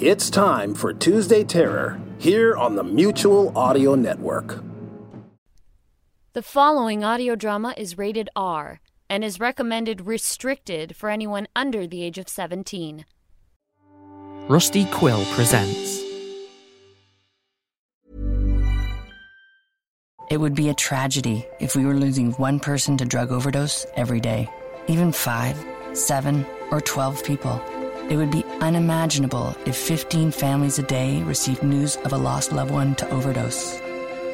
It's time for Tuesday Terror here on the Mutual Audio Network. The following audio drama is rated R and is recommended restricted for anyone under the age of 17. Rusty Quill presents. It would be a tragedy if we were losing one person to drug overdose every day, even five, seven, or 12 people. It would be unimaginable if 15 families a day received news of a lost loved one to overdose.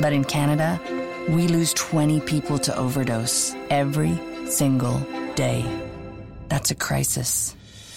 But in Canada, we lose 20 people to overdose every single day. That's a crisis.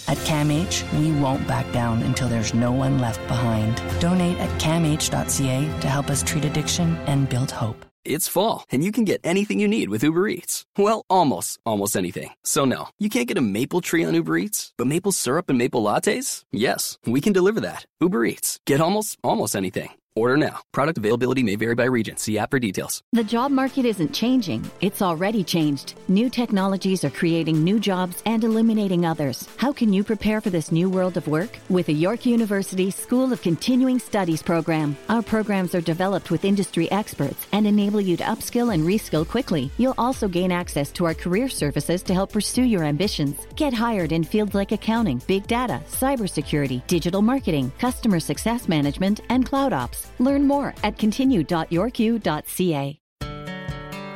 At CAMH, we won't back down until there's no one left behind. Donate at camh.ca to help us treat addiction and build hope. It's fall, and you can get anything you need with Uber Eats. Well, almost, almost anything. So no, you can't get a maple tree on Uber Eats, but maple syrup and maple lattes? Yes, we can deliver that. Uber Eats. Get almost, almost anything. Order now. Product availability may vary by region. See app for details. The job market isn't changing, it's already changed. New technologies are creating new jobs and eliminating others. How can you prepare for this new world of work? With the York University School of Continuing Studies program. Our programs are developed with industry experts and enable you to upskill and reskill quickly. You'll also gain access to our career services to help pursue your ambitions. Get hired in fields like accounting, big data, cybersecurity, digital marketing, customer success management, and cloud ops. Learn more at continue.yorku.ca.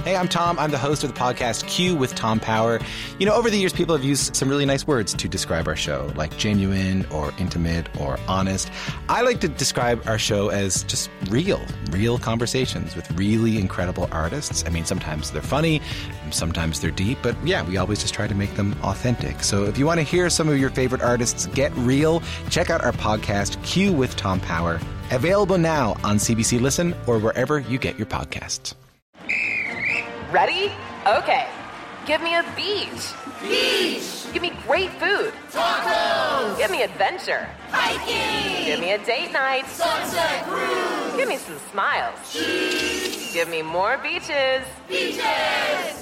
Hey, I'm Tom. I'm the host of the podcast Q with Tom Power. You know, over the years, people have used some really nice words to describe our show, like genuine or intimate or honest. I like to describe our show as just real, real conversations with really incredible artists. I mean, sometimes they're funny, sometimes they're deep, but yeah, we always just try to make them authentic. So if you want to hear some of your favorite artists get real, check out our podcast Q with Tom Power. Available now on CBC Listen or wherever you get your podcasts. Ready? Okay. Give me a beach. Beach. Give me great food. Tacos. Give me adventure. Hiking. Give me a date night. Sunset cruise. Give me some smiles. Cheese. Give me more beaches. Beaches.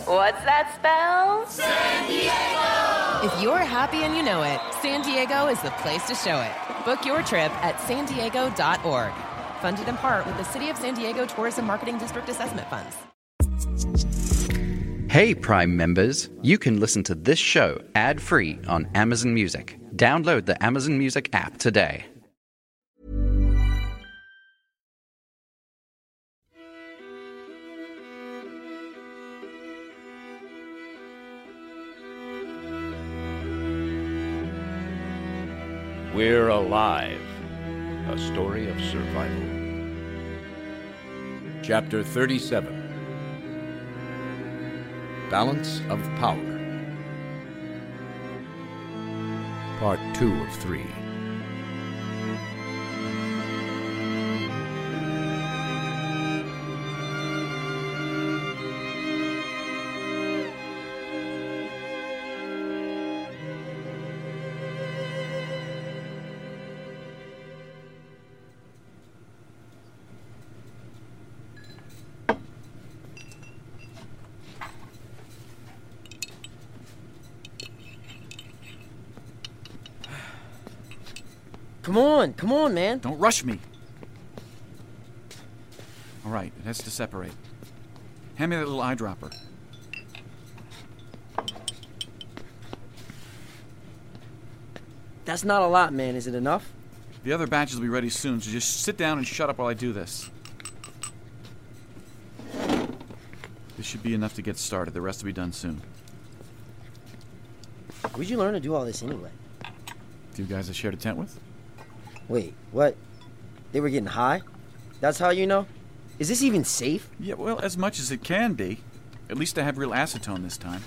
What's that spell? San Diego. If you're happy and you know it, San Diego is the place to show it. Book your trip at san diego.org. Funded in part with the City of San Diego Tourism Marketing District Assessment Funds. Hey, Prime members, you can listen to this show ad free on Amazon Music. Download the Amazon Music app today. We're Alive, a story of survival. Chapter 37 Balance of Power. Part 2 of 3. On, man. Don't rush me. All right, it has to separate. Hand me that little eyedropper. That's not a lot, man. Is it enough? The other batches will be ready soon, so just sit down and shut up while I do this. This should be enough to get started. The rest will be done soon. Where'd you learn to do all this anyway? Two guys I shared a tent with? Wait, what? They were getting high? That's how you know? Is this even safe? Yeah, well, as much as it can be. At least I have real acetone this time.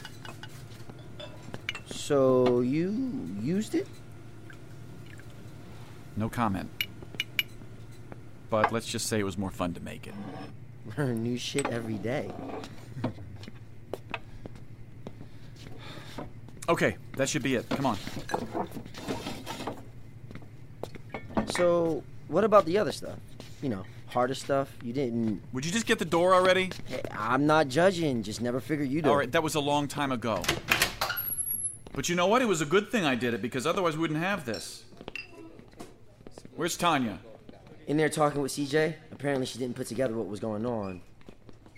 So you used it? No comment. But let's just say it was more fun to make it. Learn new shit every day. Okay, that should be it. Come on. So, what about the other stuff? You know, harder stuff you didn't. Would you just get the door already? Hey, I'm not judging. Just never figured you'd. All right, that was a long time ago. But you know what? It was a good thing I did it because otherwise we wouldn't have this. Where's Tanya? In there talking with CJ. Apparently, she didn't put together what was going on.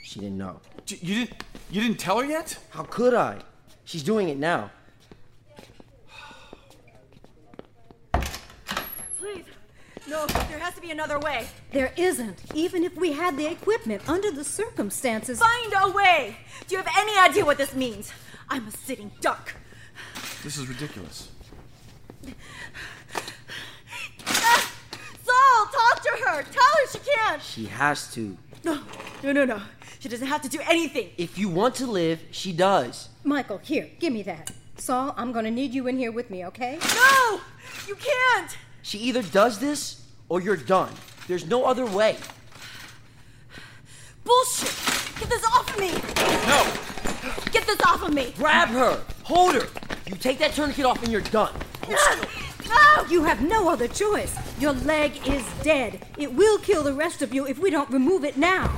She didn't know. J- You didn't. You didn't tell her yet? How could I? She's doing it now. Please. No, there has to be another way. There isn't, even if we had the equipment under the circumstances. Find a way! Do you have any idea what this means? I'm a sitting duck. This is ridiculous. Ah! Saul, talk to her! Tell her she can't! She has to. No, no, no, no. She doesn't have to do anything. If you want to live, she does. Michael, here, give me that. Saul, I'm gonna need you in here with me, okay? No! You can't! She either does this or you're done. There's no other way. Bullshit! Get this off of me! No! Get this off of me! Grab her! Hold her! You take that tourniquet off and you're done. No! No! You have no other choice. Your leg is dead. It will kill the rest of you if we don't remove it now.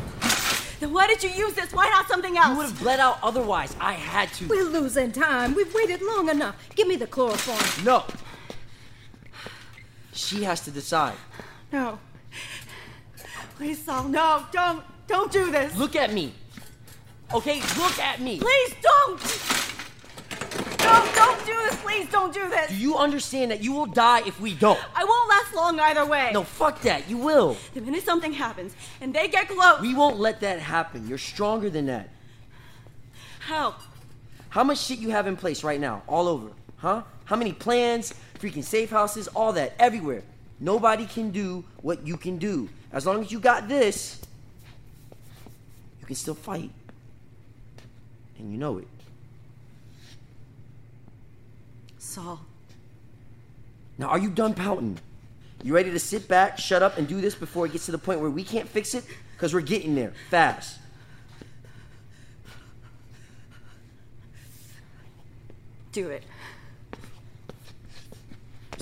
Then why did you use this? Why not something else? You would have bled out otherwise. I had to. We're losing time. We've waited long enough. Give me the chloroform. No. She has to decide. No. Please, Saul, no, don't, don't do this. Look at me. Okay, look at me. Please don't! No, don't do this, please don't do this! Do you understand that you will die if we don't? I won't last long either way. No, fuck that. You will. The minute something happens and they get close. We won't let that happen. You're stronger than that. Help. How much shit you have in place right now, all over, huh? How many plans, freaking safe houses, all that, everywhere. Nobody can do what you can do. As long as you got this, you can still fight. And you know it. Saul. Now, are you done pouting? You ready to sit back, shut up, and do this before it gets to the point where we can't fix it? Because we're getting there fast. Do it.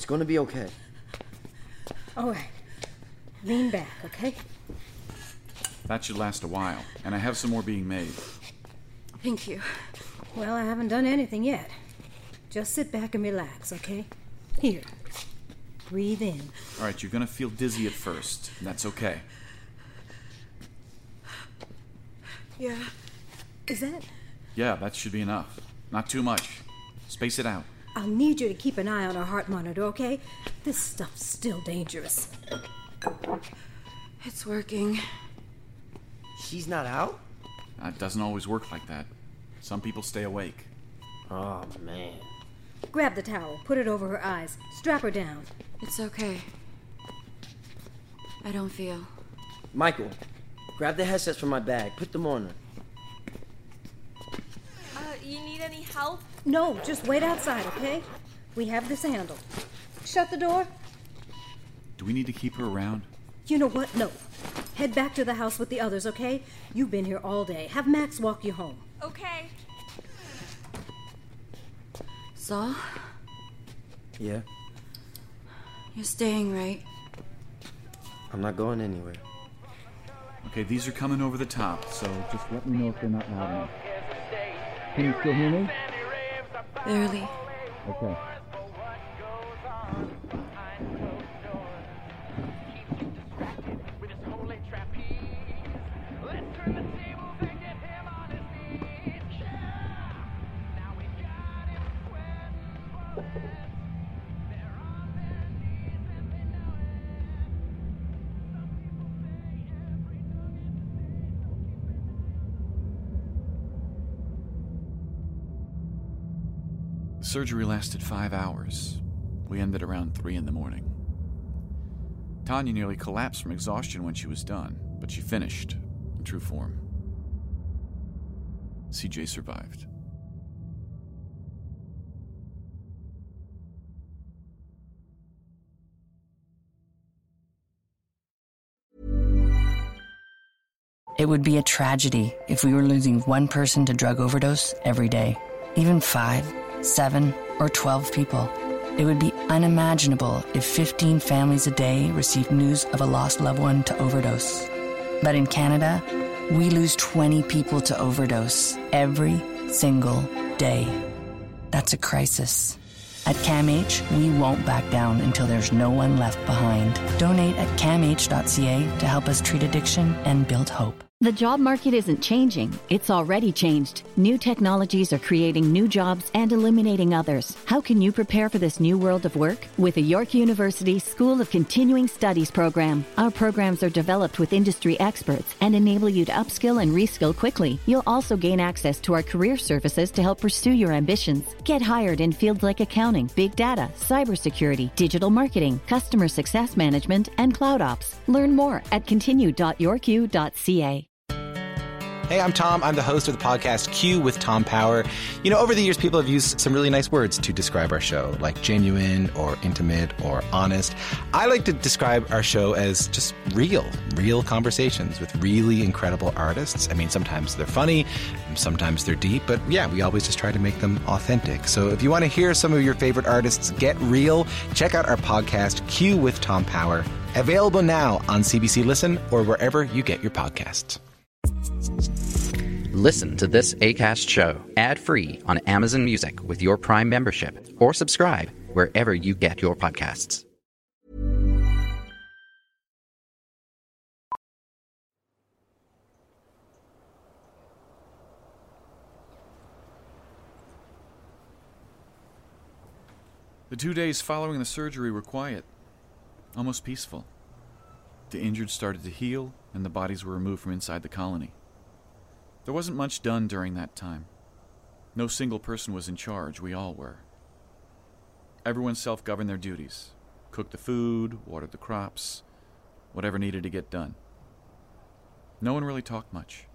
It's going to be okay. All right. Lean back, okay? That should last a while, and I have some more being made. Thank you. Well, I haven't done anything yet. Just sit back and relax, okay? Here. Breathe in. All right, you're gonna feel dizzy at first, and that's okay. Yeah. Is that? Yeah, that should be enough. Not too much. Space it out. I'll need you to keep an eye on our heart monitor, okay? This stuff's still dangerous. It's working. She's not out? It doesn't always work like that. Some people stay awake. Oh, man. Grab the towel, put it over her eyes, strap her down. It's okay. I don't feel. Michael, grab the headsets from my bag. Put them on her. Uh, you need any help? No, just wait outside, okay? We have this handle. Shut the door. Do we need to keep her around? You know what? No. Head back to the house with the others, okay? You've been here all day. Have Max walk you home. Okay. Saul, Yeah? you're staying, right? I'm not going anywhere. Okay, these are coming over the top, so just let me know if they're not loud enough. Can you still hear me? Barely. Okay. Surgery lasted five hours. We ended around three in the morning. Tanya nearly collapsed from exhaustion when she was done, but she finished in true form. CJ survived. It would be a tragedy if we were losing one person to drug overdose every day, even five, seven, or 12 people. It would be unimaginable if 15 families a day received news of a lost loved one to overdose. But in Canada, we lose 20 people to overdose every single day. That's a crisis. At CAMH, we won't back down until there's no one left behind. Donate at camh.ca to help us treat addiction and build hope. The job market isn't changing, it's already changed. New technologies are creating new jobs and eliminating others. How can you prepare for this new world of work? With the York University School of Continuing Studies program. Our programs are developed with industry experts and enable you to upskill and reskill quickly. You'll also gain access to our career services to help pursue your ambitions. Get hired in fields like accounting, big data, cybersecurity, digital marketing, customer success management, and cloud ops. Learn more at continue.yorku.ca. Hey, I'm Tom. I'm the host of the podcast Q with Tom Power. You know, over the years, people have used some really nice words to describe our show, like genuine or intimate or honest. I like to describe our show as just real, real conversations with really incredible artists. I mean, sometimes they're funny, sometimes they're deep, but yeah, we always just try to make them authentic. So if you want to hear some of your favorite artists get real, check out our podcast Q with Tom Power. Available now on CBC Listen or wherever you get your podcasts. Listen to this ACAST show ad free on Amazon Music with your Prime membership or subscribe wherever you get your podcasts. The two days following the surgery were quiet, almost peaceful. The injured started to heal, and the bodies were removed from inside the colony. There wasn't much done during that time. No single person was in charge, we all were. Everyone self governed their duties cooked the food, watered the crops, whatever needed to get done. No one really talked much.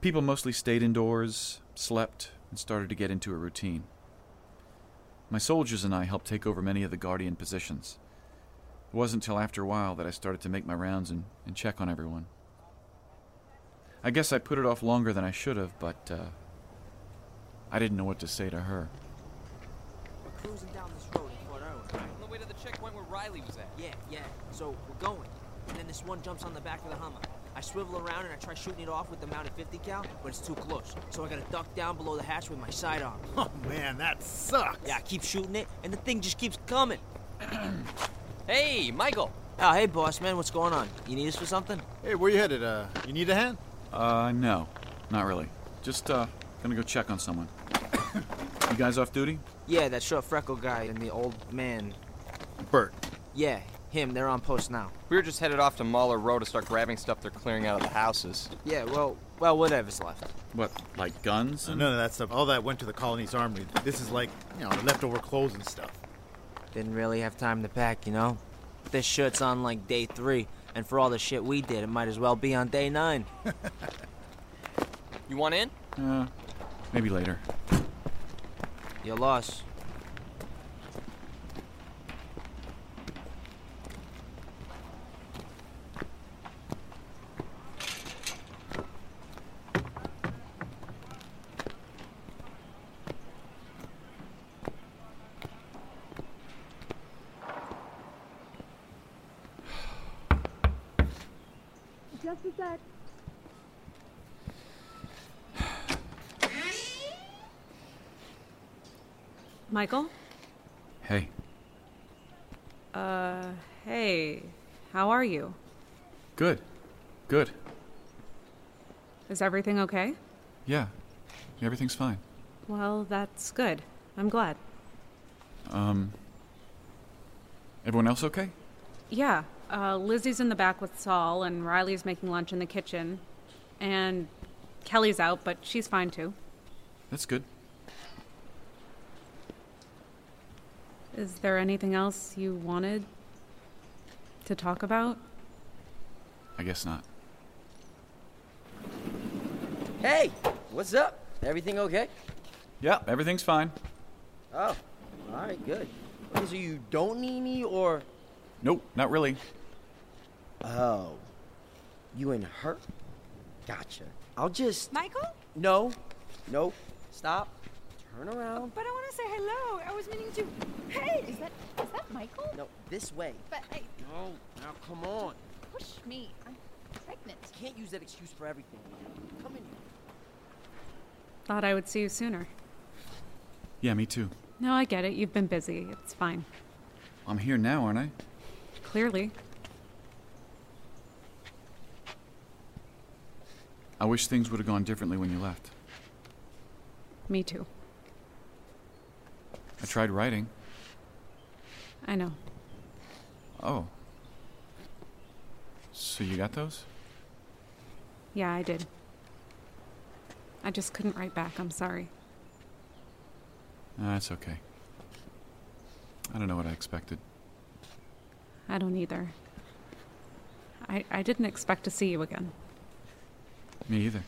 People mostly stayed indoors, slept, and started to get into a routine. My soldiers and I helped take over many of the guardian positions. It wasn't until after a while that I started to make my rounds and, and check on everyone. I guess I put it off longer than I should have, but uh, I didn't know what to say to her. We're cruising down this road in Fort Irwin. On the way to the checkpoint where Riley was at. Yeah, yeah. So we're going. And then this one jumps on the back of the Hummer. I swivel around and I try shooting it off with the mounted 50 cal, but it's too close. So I gotta duck down below the hatch with my sidearm. Oh man, that sucks. Yeah, I keep shooting it, and the thing just keeps coming. hey, Michael. Oh, hey, boss man, what's going on? You need us for something? Hey, where you headed? Uh, you need a hand? Uh, no, not really. Just, uh, gonna go check on someone. you guys off duty? Yeah, that short freckle guy and the old man. Bert. Yeah, him. They're on post now. We were just headed off to Mahler Road to start grabbing stuff they're clearing out of the houses. Yeah, well, well, whatever's left. What, like guns? Uh, none of that stuff. All that went to the colony's armory. This is like, you know, leftover clothes and stuff. Didn't really have time to pack, you know? This shirt's on like day three, and for all the shit we did, it might as well be on day nine. you want in? Uh, maybe later. Your loss. Just a sec. Michael? Hey. Uh, hey. How are you? Good. Good. Is everything okay? Yeah. Everything's fine. Well, that's good. I'm glad. Um. Everyone else okay? Yeah. Uh, Lizzie's in the back with Saul, and Riley's making lunch in the kitchen. And Kelly's out, but she's fine too. That's good. Is there anything else you wanted to talk about? I guess not. Hey, what's up? Everything okay? Yeah, everything's fine. Oh, all right, good. Okay, so you don't need me, or Nope, not really. oh, you and her? Gotcha. I'll just Michael? no, no, stop, turn around. But I want to say hello. I was meaning to. Hey, is that is that Michael? No, this way. But I No, now come on. push me. I'm pregnant. Can't use that excuse for everything. Come in. Here. Thought I would see you sooner. Yeah, me too. No, I get it. You've been busy. It's fine. I'm here now, aren't I? Clearly. I wish things would have gone differently when you left. Me too. I tried writing. I know. Oh. So you got those? Yeah, I did. I just couldn't write back. I'm sorry. Ah, no, that's okay. I don't know what I expected. I don't either. I, I didn't expect to see you again. Me either.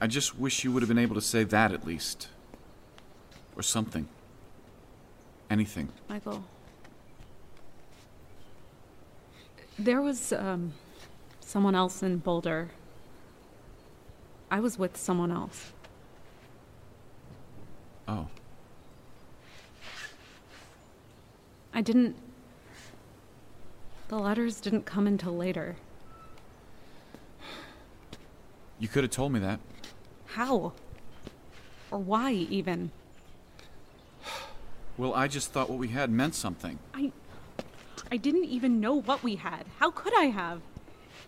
I just wish you would have been able to say that at least. Or something. Anything. Michael. There was um, someone else in Boulder. I was with someone else. Oh. I didn't. The letters didn't come until later. You could have told me that. How? Or why, even? Well, I just thought what we had meant something. I. I didn't even know what we had. How could I have?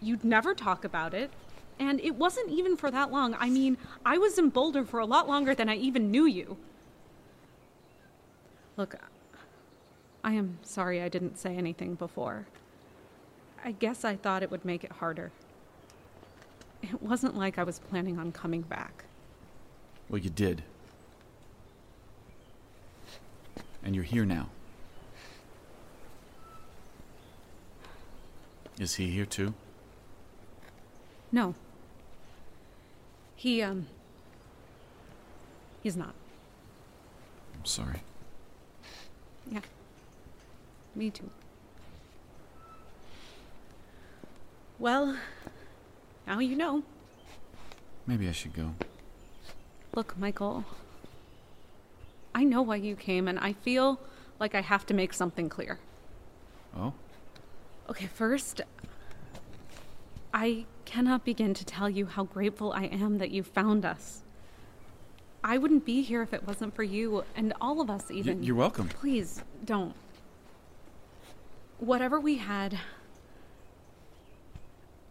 You'd never talk about it. And it wasn't even for that long. I mean, I was in Boulder for a lot longer than I even knew you. Look, I am sorry I didn't say anything before. I guess I thought it would make it harder. It wasn't like I was planning on coming back. Well, you did. And you're here now. Is he here too? No. He, um. He's not. I'm sorry. Yeah. Me too. Well, now you know. Maybe I should go. Look, Michael. I know why you came, and I feel like I have to make something clear. Oh? Okay, first, I cannot begin to tell you how grateful I am that you found us. I wouldn't be here if it wasn't for you, and all of us, even. you're welcome. Please, don't. Whatever we had,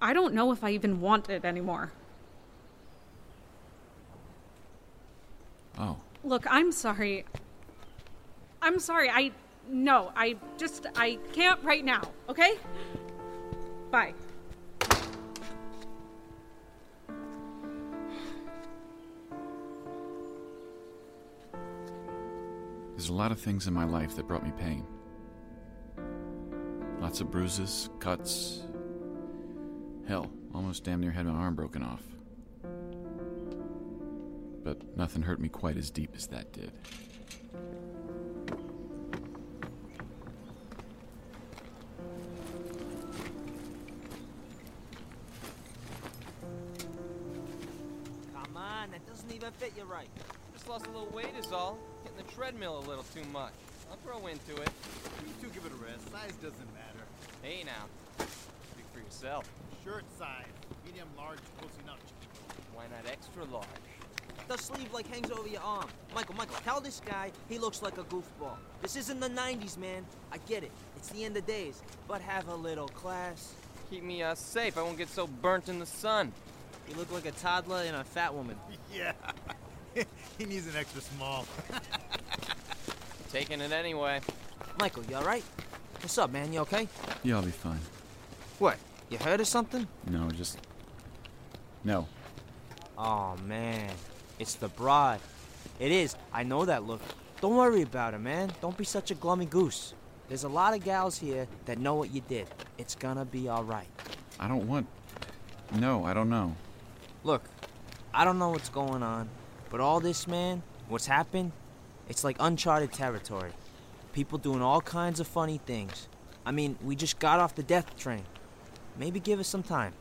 I don't know if I even want it anymore. Oh. Look, I'm sorry. I'm sorry. I. No, I just. I can't right now, okay? Bye. There's a lot of things in my life that brought me pain. Lots of bruises, cuts. Hell, almost damn near had my arm broken off. But nothing hurt me quite as deep as that did. Come on, that doesn't even fit you right. Just lost a little weight is all. Hitting the treadmill a little too much. I'll grow into it. You two give it a rest. Size doesn't matter. Hey now. Speak for yourself. Shirt size. Medium, large, close enough. Why not extra large? The sleeve like hangs over your arm. Michael, Michael, tell this guy he looks like a goofball. This isn't the 90s, man. I get it. It's the end of days. But have a little class. Keep me uh, safe. I won't get so burnt in the sun. You look like a toddler and a fat woman. Yeah. he needs an extra small. Taking it anyway. Michael, you alright? What's up, man? You okay? Yeah, I'll be fine. What? You hurt or something? No, just. No. Oh, man. It's the broad. It is. I know that look. Don't worry about it, man. Don't be such a glummy goose. There's a lot of gals here that know what you did. It's gonna be alright. I don't want. No, I don't know. Look, I don't know what's going on, but all this, man, what's happened, it's like uncharted territory. People doing all kinds of funny things. I mean, we just got off the death train. Maybe give us some time.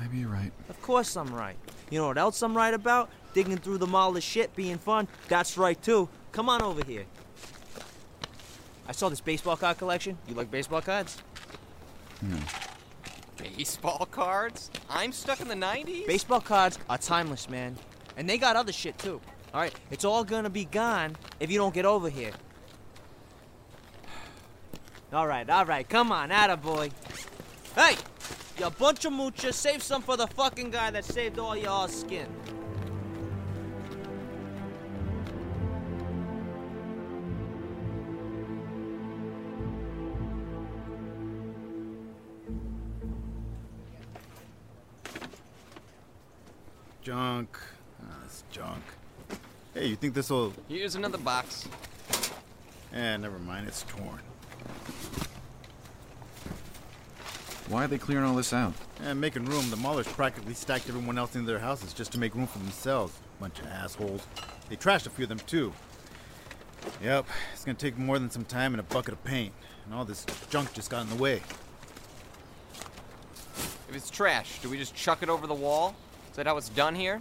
Maybe you're right. Of course I'm right. You know what else I'm right about? Digging through the mall of shit being fun. That's right too. Come on over here. I saw this baseball card collection. You like baseball cards? No. Baseball cards? I'm stuck in the 90s? Baseball cards are timeless, man. And they got other shit too. All right, it's all gonna be gone if you don't get over here. All right, all right, come on, boy. Hey, you bunch of moochers, save some for the fucking guy that saved all y'all's skin. Junk. Ah, it's junk. Hey, you think this will. Here's another box. Eh, never mind, it's torn. Why are they clearing all this out? And making room, the Maulers practically stacked everyone else into their houses just to make room for themselves. Bunch of assholes. They trashed a few of them too. Yep, it's gonna take more than some time and a bucket of paint. And all this junk just got in the way. If it's trash, do we just chuck it over the wall? Is that how it's done here?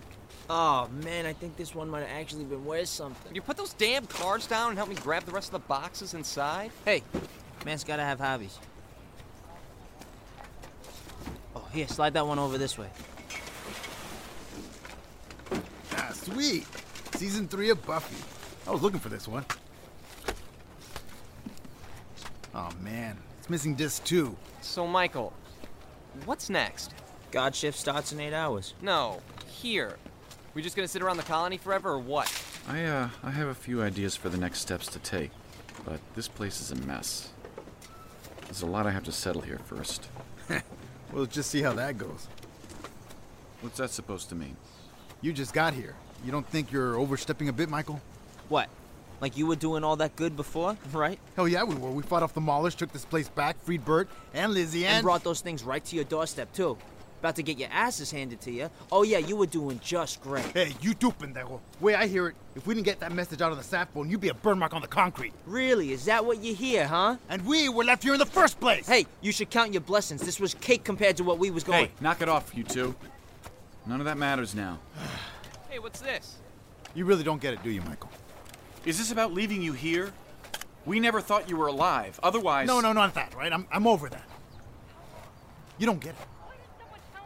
Oh man, I think this one might have actually been worth something. Can you put those damn cards down and help me grab the rest of the boxes inside? Hey, man's gotta have hobbies. Oh, here, slide that one over this way. Ah, sweet. Season three of Buffy. I was looking for this one. Oh man, it's missing disc two. So, Michael, what's next? God shift starts in eight hours. No, here. We just gonna sit around the colony forever or what? I, uh, I have a few ideas for the next steps to take, but this place is a mess. There's a lot I have to settle here first. We'll just see how that goes. What's that supposed to mean? You just got here. You don't think you're overstepping a bit, Michael? What? Like you were doing all that good before, right? Hell yeah, we were. We fought off the Maulers, took this place back, freed Bert and Lizzie, and... And brought those things right to your doorstep, too. About to get your asses handed to you. Oh yeah, you were doing just great. Hey, you too, pendejo. Way I hear it, if we didn't get that message out of the sat phone, you'd be a burn mark on the concrete. Really? Is that what you hear, huh? And we were left here in the first place! Hey, you should count your blessings. This was cake compared to what we was going. Hey, knock it off, you two. None of that matters now. Hey, what's this? You really don't get it, do you, Michael? Is this about leaving you here? We never thought you were alive. Otherwise. No, no, not that, right? I'm, I'm over that. You don't get it.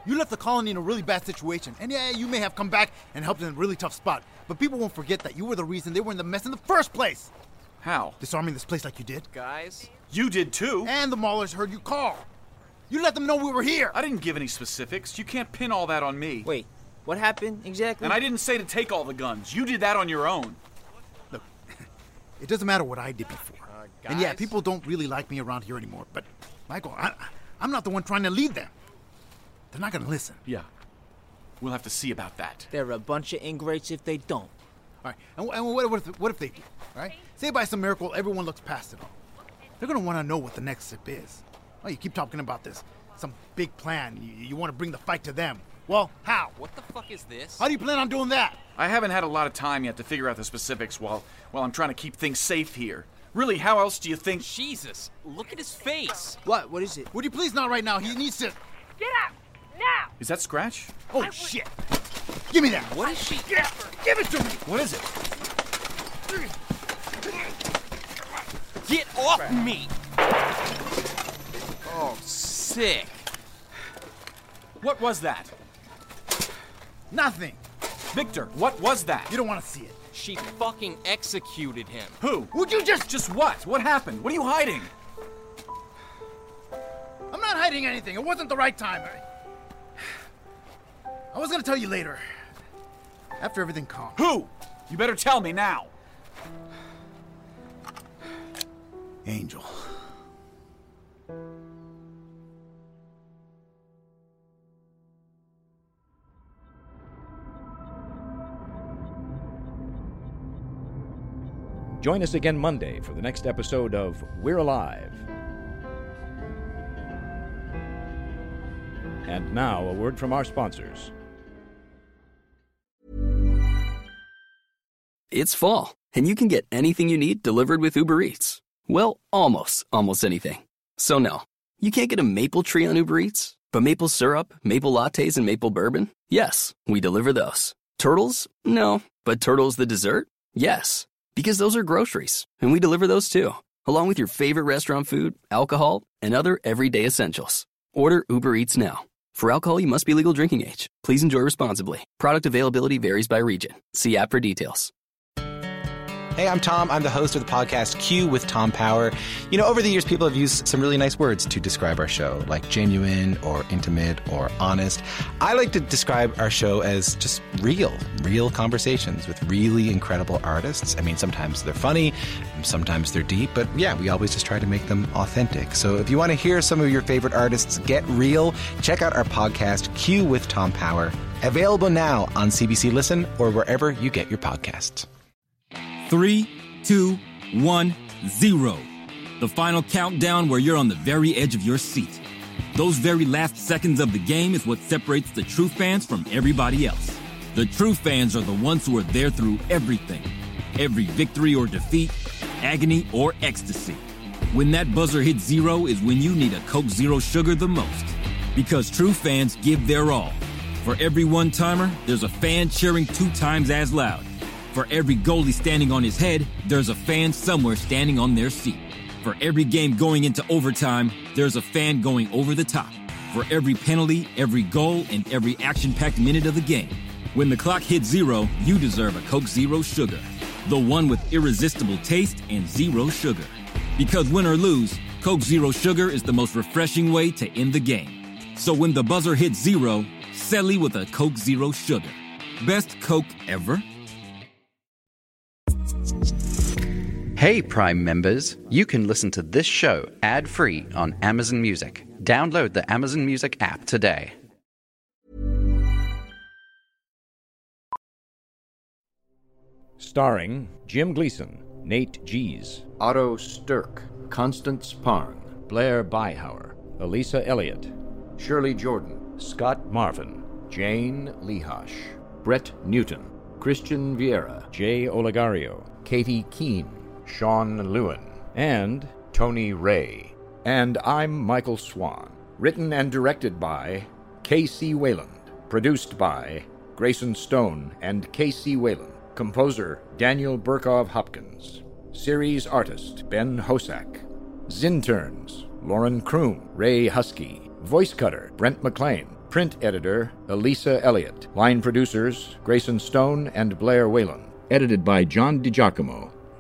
You left the colony in a really bad situation, and yeah, you may have come back and helped in a really tough spot, but people won't forget that you were the reason they were in the mess in the first place. How? Disarming this place like you did. Guys? You did too. And the Maulers heard you call. You let them know we were here. I didn't give any specifics. You can't pin all that on me. Wait, what happened exactly? And I didn't say to take all the guns. You did that on your own. Look, it doesn't matter what I did before. Uh, and yeah, people don't really like me around here anymore. But, Michael, I, I'm not the one trying to lead them. They're not going to listen. Yeah. We'll have to see about that. They're a bunch of ingrates if they don't. All right, and, and what, what, if, what if they do? All right? Say by some miracle everyone looks past it all. They're going to want to know what the next step is. Oh, you keep talking about this. Some big plan. You, you want to bring the fight to them. Well, how? What the fuck is this? How do you plan on doing that? I haven't had a lot of time yet to figure out the specifics while while I'm trying to keep things safe here. Really, how else do you think? Jesus, look at his face. What? What is it? Would you please not right now? He needs to. Get out! Now! Is that Scratch? Oh shit! Give me that. What is she? Give it to me. What is it? Get off me! Oh, sick. What was that? Nothing. Victor, what was that? You don't want to see it. She fucking executed him. Who? Would you just? Just what? What happened? What are you hiding? I'm not hiding anything. It wasn't the right time. I was gonna tell you later. After everything calmed. Who? You better tell me now. Angel. Join us again Monday for the next episode of We're Alive. And now, a word from our sponsors. It's fall, and you can get anything you need delivered with Uber Eats. Well, almost, almost anything. So, no, you can't get a maple tree on Uber Eats, but maple syrup, maple lattes, and maple bourbon? Yes, we deliver those. Turtles? No, but turtles the dessert? Yes, because those are groceries, and we deliver those too, along with your favorite restaurant food, alcohol, and other everyday essentials. Order Uber Eats now. For alcohol, you must be legal drinking age. Please enjoy responsibly. Product availability varies by region. See app for details. Hey, I'm Tom. I'm the host of the podcast Q with Tom Power. You know, over the years, people have used some really nice words to describe our show, like genuine or intimate or honest. I like to describe our show as just real, real conversations with really incredible artists. I mean, sometimes they're funny, sometimes they're deep, but yeah, we always just try to make them authentic. So if you want to hear some of your favorite artists get real, check out our podcast Q with Tom Power. Available now on CBC Listen or wherever you get your podcasts. Three, two, one, zero. The final countdown where you're on the very edge of your seat. Those very last seconds of the game is what separates the true fans from everybody else. The true fans are the ones who are there through everything every victory or defeat, agony or ecstasy. When that buzzer hits zero is when you need a Coke Zero Sugar the most. Because true fans give their all. For every one timer, there's a fan cheering two times as loud. For every goalie standing on his head, there's a fan somewhere standing on their seat. For every game going into overtime, there's a fan going over the top. For every penalty, every goal, and every action packed minute of the game. When the clock hits zero, you deserve a Coke Zero Sugar. The one with irresistible taste and zero sugar. Because win or lose, Coke Zero Sugar is the most refreshing way to end the game. So when the buzzer hits zero, Selly with a Coke Zero Sugar. Best Coke ever? Hey, Prime members, you can listen to this show ad free on Amazon Music. Download the Amazon Music app today. Starring Jim Gleason, Nate Gies, Otto Stirk, Constance Parn, Blair Beihauer, Elisa Elliott, Shirley Jordan, Scott Marvin, Jane Lehosh, Brett Newton, Christian Vieira, Jay Olegario, Katie Keene, Sean Lewin, and Tony Ray. And I'm Michael Swan. Written and directed by K.C. Wayland. Produced by Grayson Stone and K.C. Wayland. Composer Daniel Burkov Hopkins. Series artist Ben Hosack. Zinterns Lauren Kroom, Ray Husky. Voice cutter Brent McLean. Print editor Elisa Elliott. Line producers Grayson Stone and Blair Whalen. Edited by John DiGiacomo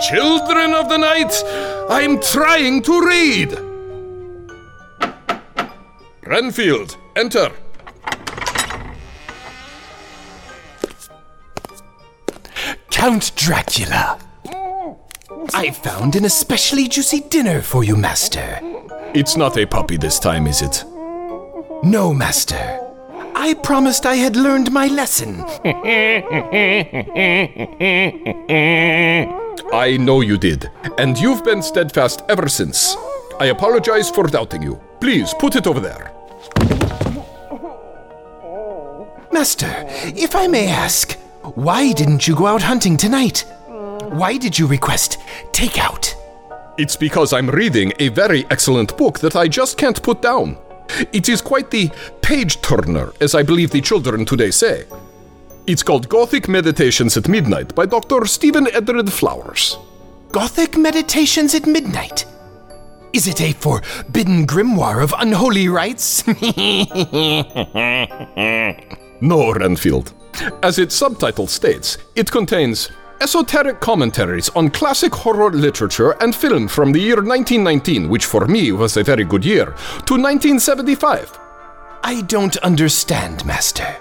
Children of the night, I'm trying to read. Renfield, enter. Count Dracula. I found an especially juicy dinner for you, Master. It's not a puppy this time, is it? No, Master. I promised I had learned my lesson. I know you did, and you've been steadfast ever since. I apologize for doubting you. Please put it over there. Master, if I may ask, why didn't you go out hunting tonight? Why did you request takeout? It's because I'm reading a very excellent book that I just can't put down. It is quite the page turner, as I believe the children today say. It's called Gothic Meditations at Midnight by Dr. Stephen Edred Flowers. Gothic Meditations at Midnight? Is it a forbidden grimoire of unholy rites? no, Renfield. As its subtitle states, it contains esoteric commentaries on classic horror literature and film from the year 1919, which for me was a very good year, to 1975. I don't understand, Master.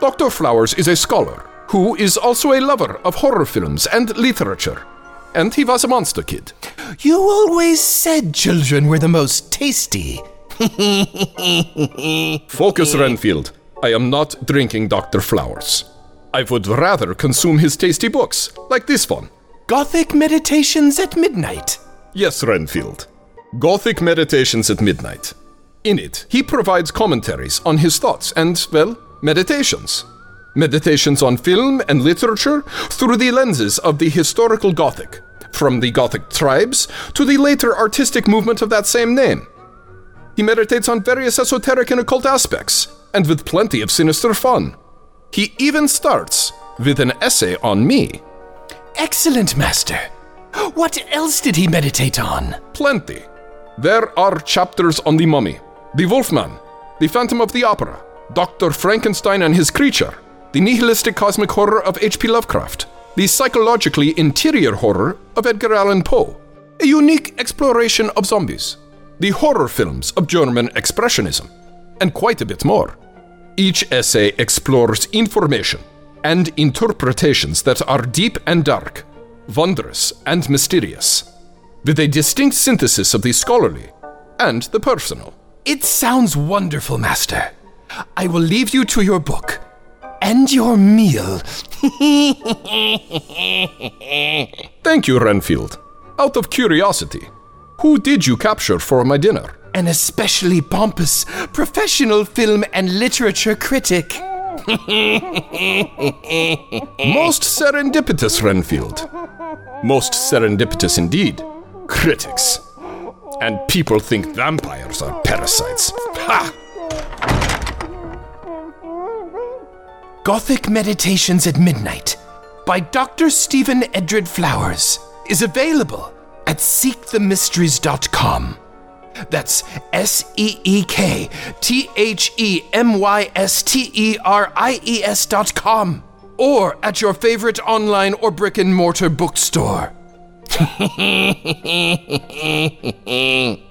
Dr. Flowers is a scholar who is also a lover of horror films and literature. and he was a monster kid. You always said children were the most tasty. Focus, Renfield. I am not drinking Dr. Flowers. I would rather consume his tasty books, like this one. Gothic Meditations at Midnight. Yes, Renfield. Gothic Meditations at Midnight. In it, he provides commentaries on his thoughts and, well, meditations. Meditations on film and literature through the lenses of the historical Gothic, from the Gothic tribes to the later artistic movement of that same name. He meditates on various esoteric and occult aspects, and with plenty of sinister fun. He even starts with an essay on me. Excellent, Master. What else did he meditate on? Plenty. There are chapters on the mummy, the Wolfman, the Phantom of the Opera, Dr. Frankenstein and his creature, the nihilistic cosmic horror of H.P. Lovecraft, the psychologically interior horror of Edgar Allan Poe, a unique exploration of zombies, the horror films of German Expressionism, and quite a bit more. Each essay explores information and interpretations that are deep and dark, wondrous and mysterious, with a distinct synthesis of the scholarly and the personal. It sounds wonderful, Master. I will leave you to your book and your meal. Thank you, Renfield. Out of curiosity, who did you capture for my dinner? An especially pompous professional film and literature critic. Most serendipitous, Renfield. Most serendipitous indeed. Critics. And people think vampires are parasites. Ha! Gothic Meditations at Midnight by Dr. Stephen Edred Flowers is available at seekthemysteries.com. That's S E E K T H E M Y S T E R I E S dot com. Or at your favorite online or brick and mortar bookstore.